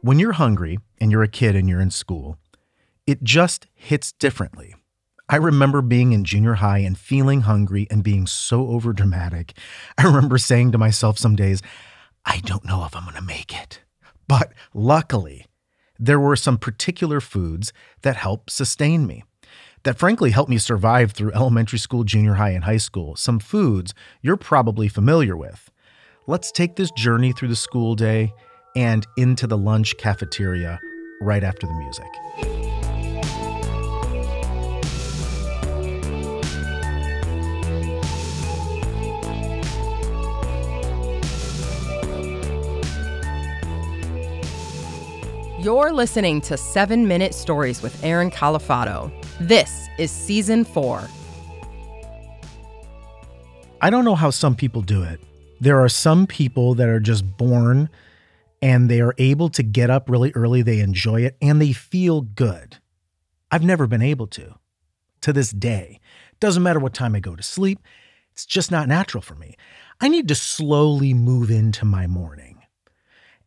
When you're hungry and you're a kid and you're in school, it just hits differently. I remember being in junior high and feeling hungry and being so overdramatic. I remember saying to myself some days, I don't know if I'm going to make it. But luckily, there were some particular foods that helped sustain me, that frankly helped me survive through elementary school, junior high, and high school. Some foods you're probably familiar with. Let's take this journey through the school day and into the lunch cafeteria right after the music. You're listening to 7 Minute Stories with Aaron Calafato. This is season 4. I don't know how some people do it. There are some people that are just born and they are able to get up really early, they enjoy it, and they feel good. I've never been able to. To this day, doesn't matter what time I go to sleep, it's just not natural for me. I need to slowly move into my morning.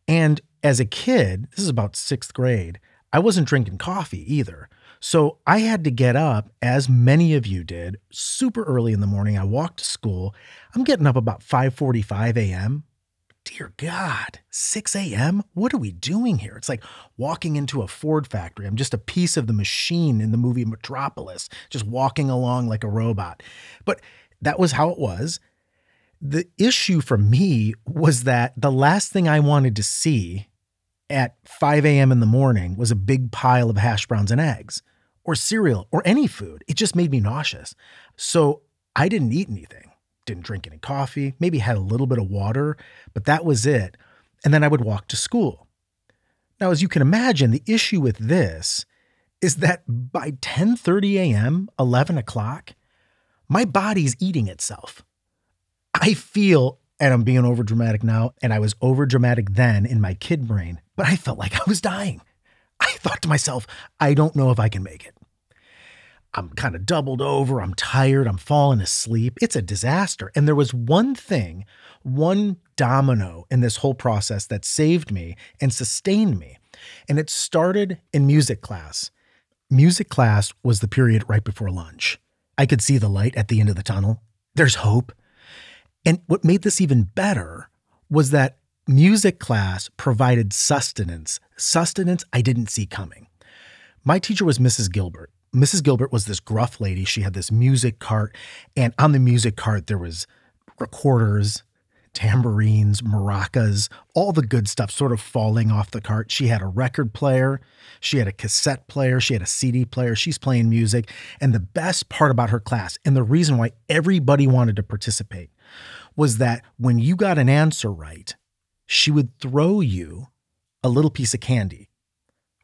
And as a kid, this is about sixth grade, I wasn't drinking coffee either. So I had to get up, as many of you did, super early in the morning. I walked to school. I'm getting up about 5:45 a.m. Dear God, 6 a.m.? What are we doing here? It's like walking into a Ford factory. I'm just a piece of the machine in the movie Metropolis, just walking along like a robot. But that was how it was. The issue for me was that the last thing I wanted to see at 5 a.m. in the morning was a big pile of hash browns and eggs, or cereal, or any food. It just made me nauseous. So I didn't eat anything, didn't drink any coffee, maybe had a little bit of water, but that was it. And then I would walk to school. Now, as you can imagine, the issue with this is that by 10:30 a.m., 11 o'clock, my body's eating itself. I feel and I'm being over dramatic now, and I was over dramatic then in my kid brain, but I felt like I was dying. I thought to myself, I don't know if I can make it. I'm kind of doubled over. I'm tired. I'm falling asleep. It's a disaster. And there was one thing, one domino in this whole process that saved me and sustained me. And it started in music class. Music class was the period right before lunch. I could see the light at the end of the tunnel. There's hope. And what made this even better was that music class provided sustenance, sustenance I didn't see coming. My teacher was Mrs. Gilbert. Mrs. Gilbert was this gruff lady. She had this music cart, and on the music cart, there was recorders, tambourines, maracas, all the good stuff sort of falling off the cart. She had a record player, she had a cassette player, she had a CD player. She's playing music. And the best part about her class, and the reason why everybody wanted to participate, was that when you got an answer right, she would throw you a little piece of candy,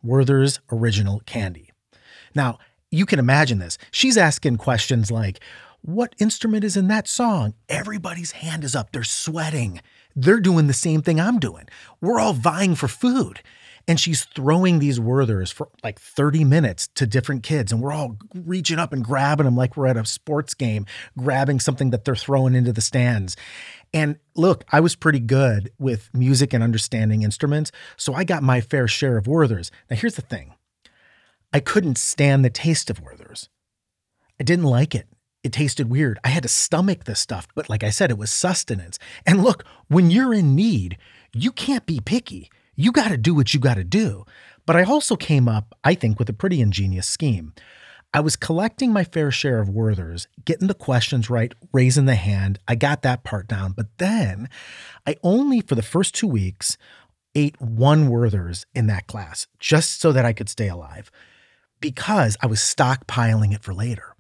Werther's original candy. Now, you can imagine this. She's asking questions like, What instrument is in that song? Everybody's hand is up. They're sweating. They're doing the same thing I'm doing. We're all vying for food. And she's throwing these Werthers for like 30 minutes to different kids. And we're all reaching up and grabbing them like we're at a sports game, grabbing something that they're throwing into the stands. And look, I was pretty good with music and understanding instruments. So I got my fair share of Werthers. Now, here's the thing I couldn't stand the taste of Werthers, I didn't like it. It tasted weird. I had to stomach this stuff. But like I said, it was sustenance. And look, when you're in need, you can't be picky you got to do what you got to do. But I also came up, I think, with a pretty ingenious scheme. I was collecting my fair share of Werthers, getting the questions right, raising the hand. I got that part down. But then I only, for the first two weeks, ate one Werthers in that class just so that I could stay alive because I was stockpiling it for later.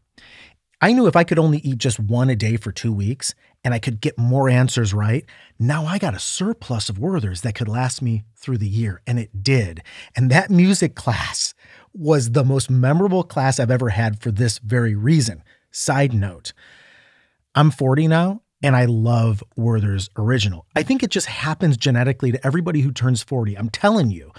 I knew if I could only eat just one a day for two weeks and I could get more answers right, now I got a surplus of Werthers that could last me through the year. And it did. And that music class was the most memorable class I've ever had for this very reason. Side note I'm 40 now and I love Werther's original. I think it just happens genetically to everybody who turns 40. I'm telling you,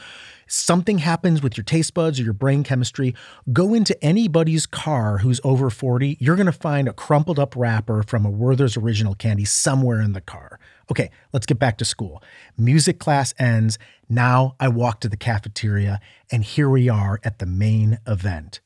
something happens with your taste buds or your brain chemistry, go into anybody's car who's over 40, you're going to find a crumpled up wrapper from a Werther's original candy somewhere in the car. Okay, let's get back to school. Music class ends. Now I walk to the cafeteria, and here we are at the main event.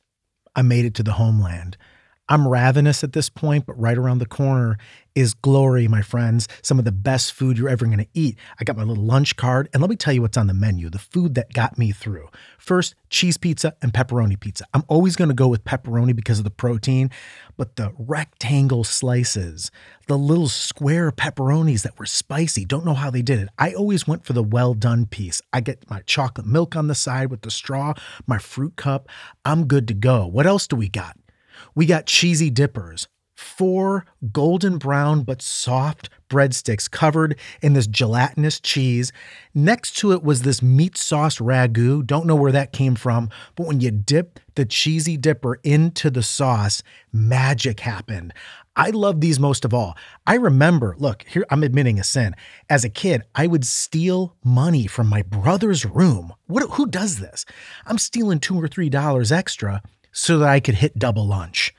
I made it to the homeland. I'm ravenous at this point, but right around the corner is glory, my friends. Some of the best food you're ever going to eat. I got my little lunch card, and let me tell you what's on the menu the food that got me through. First, cheese pizza and pepperoni pizza. I'm always going to go with pepperoni because of the protein, but the rectangle slices, the little square pepperonis that were spicy, don't know how they did it. I always went for the well done piece. I get my chocolate milk on the side with the straw, my fruit cup. I'm good to go. What else do we got? We got cheesy dippers, four golden brown but soft breadsticks covered in this gelatinous cheese. Next to it was this meat sauce ragu. Don't know where that came from, but when you dip the cheesy dipper into the sauce, magic happened. I love these most of all. I remember, look, here I'm admitting a sin. As a kid, I would steal money from my brother's room. What who does this? I'm stealing 2 or 3 dollars extra so that I could hit double lunch.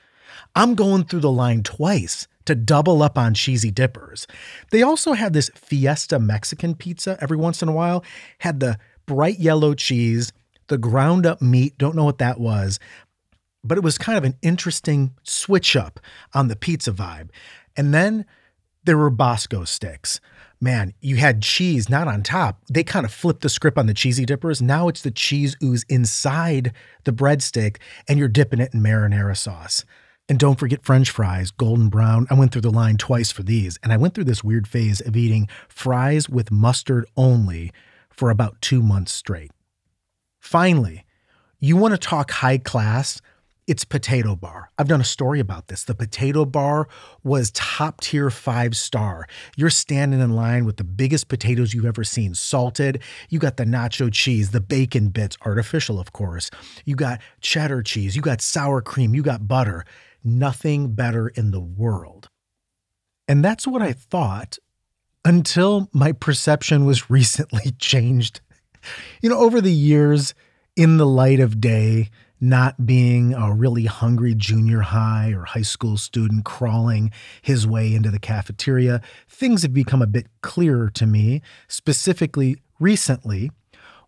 I'm going through the line twice to double up on cheesy dippers. They also had this Fiesta Mexican pizza every once in a while, had the bright yellow cheese, the ground up meat, don't know what that was, but it was kind of an interesting switch up on the pizza vibe. And then there were Bosco sticks man, you had cheese not on top. They kind of flipped the script on the cheesy dippers. Now it's the cheese ooze inside the breadstick, and you're dipping it in marinara sauce. And don't forget French fries, golden brown. I went through the line twice for these, and I went through this weird phase of eating fries with mustard only for about two months straight. Finally, you want to talk high class? It's potato bar. I've done a story about this. The potato bar was top tier five star. You're standing in line with the biggest potatoes you've ever seen, salted. You got the nacho cheese, the bacon bits, artificial, of course. You got cheddar cheese, you got sour cream, you got butter. Nothing better in the world. And that's what I thought until my perception was recently changed. You know, over the years, in the light of day, not being a really hungry junior high or high school student crawling his way into the cafeteria, things have become a bit clearer to me, specifically recently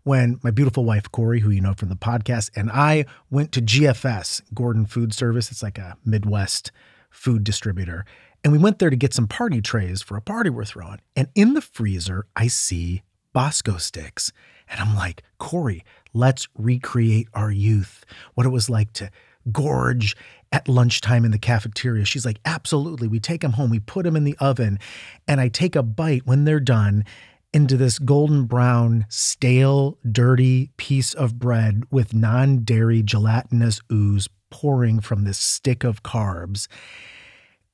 when my beautiful wife, Cori, who you know from the podcast, and I went to GFS, Gordon Food Service. It's like a Midwest food distributor. And we went there to get some party trays for a party we're throwing. And in the freezer, I see Bosco sticks. And I'm like, Cori, let's recreate our youth, what it was like to gorge at lunchtime in the cafeteria. She's like, absolutely. We take them home, we put them in the oven, and I take a bite when they're done into this golden brown, stale, dirty piece of bread with non dairy gelatinous ooze pouring from this stick of carbs.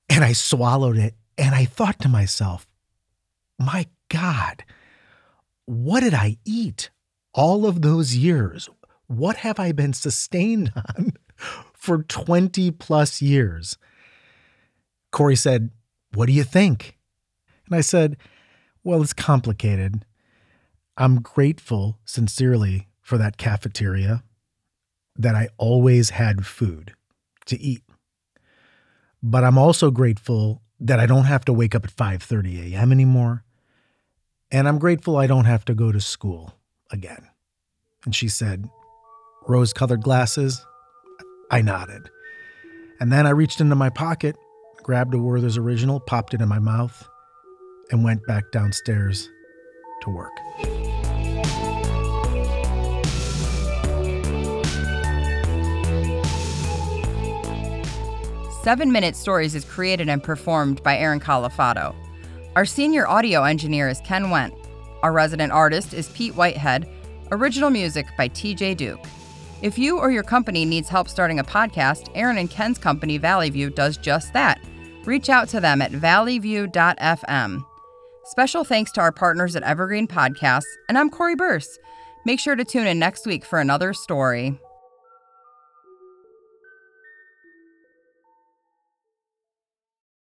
And I swallowed it and I thought to myself, my God, what did I eat? all of those years, what have I been sustained on for 20 plus years? Cori said, What do you think? And I said, Well, it's complicated. I'm grateful, sincerely, for that cafeteria, that I always had food to eat. But I'm also grateful that I don't have to wake up at 5:30 a.m. anymore. And I'm grateful I don't have to go to school again. And she said, Rose colored glasses? I nodded. And then I reached into my pocket, grabbed a Werther's original, popped it in my mouth, and went back downstairs to work. Seven Minute Stories is created and performed by Aaron Calafato. Our senior audio engineer is Ken Wendt. Our resident artist is Pete Whitehead. Original music by TJ Duke. If you or your company needs help starting a podcast, Aaron and Ken's company, Valley View, does just that. Reach out to them at valleyview.fm. Special thanks to our partners at Evergreen Podcasts, and I'm Cori Birce. Make sure to tune in next week for another story.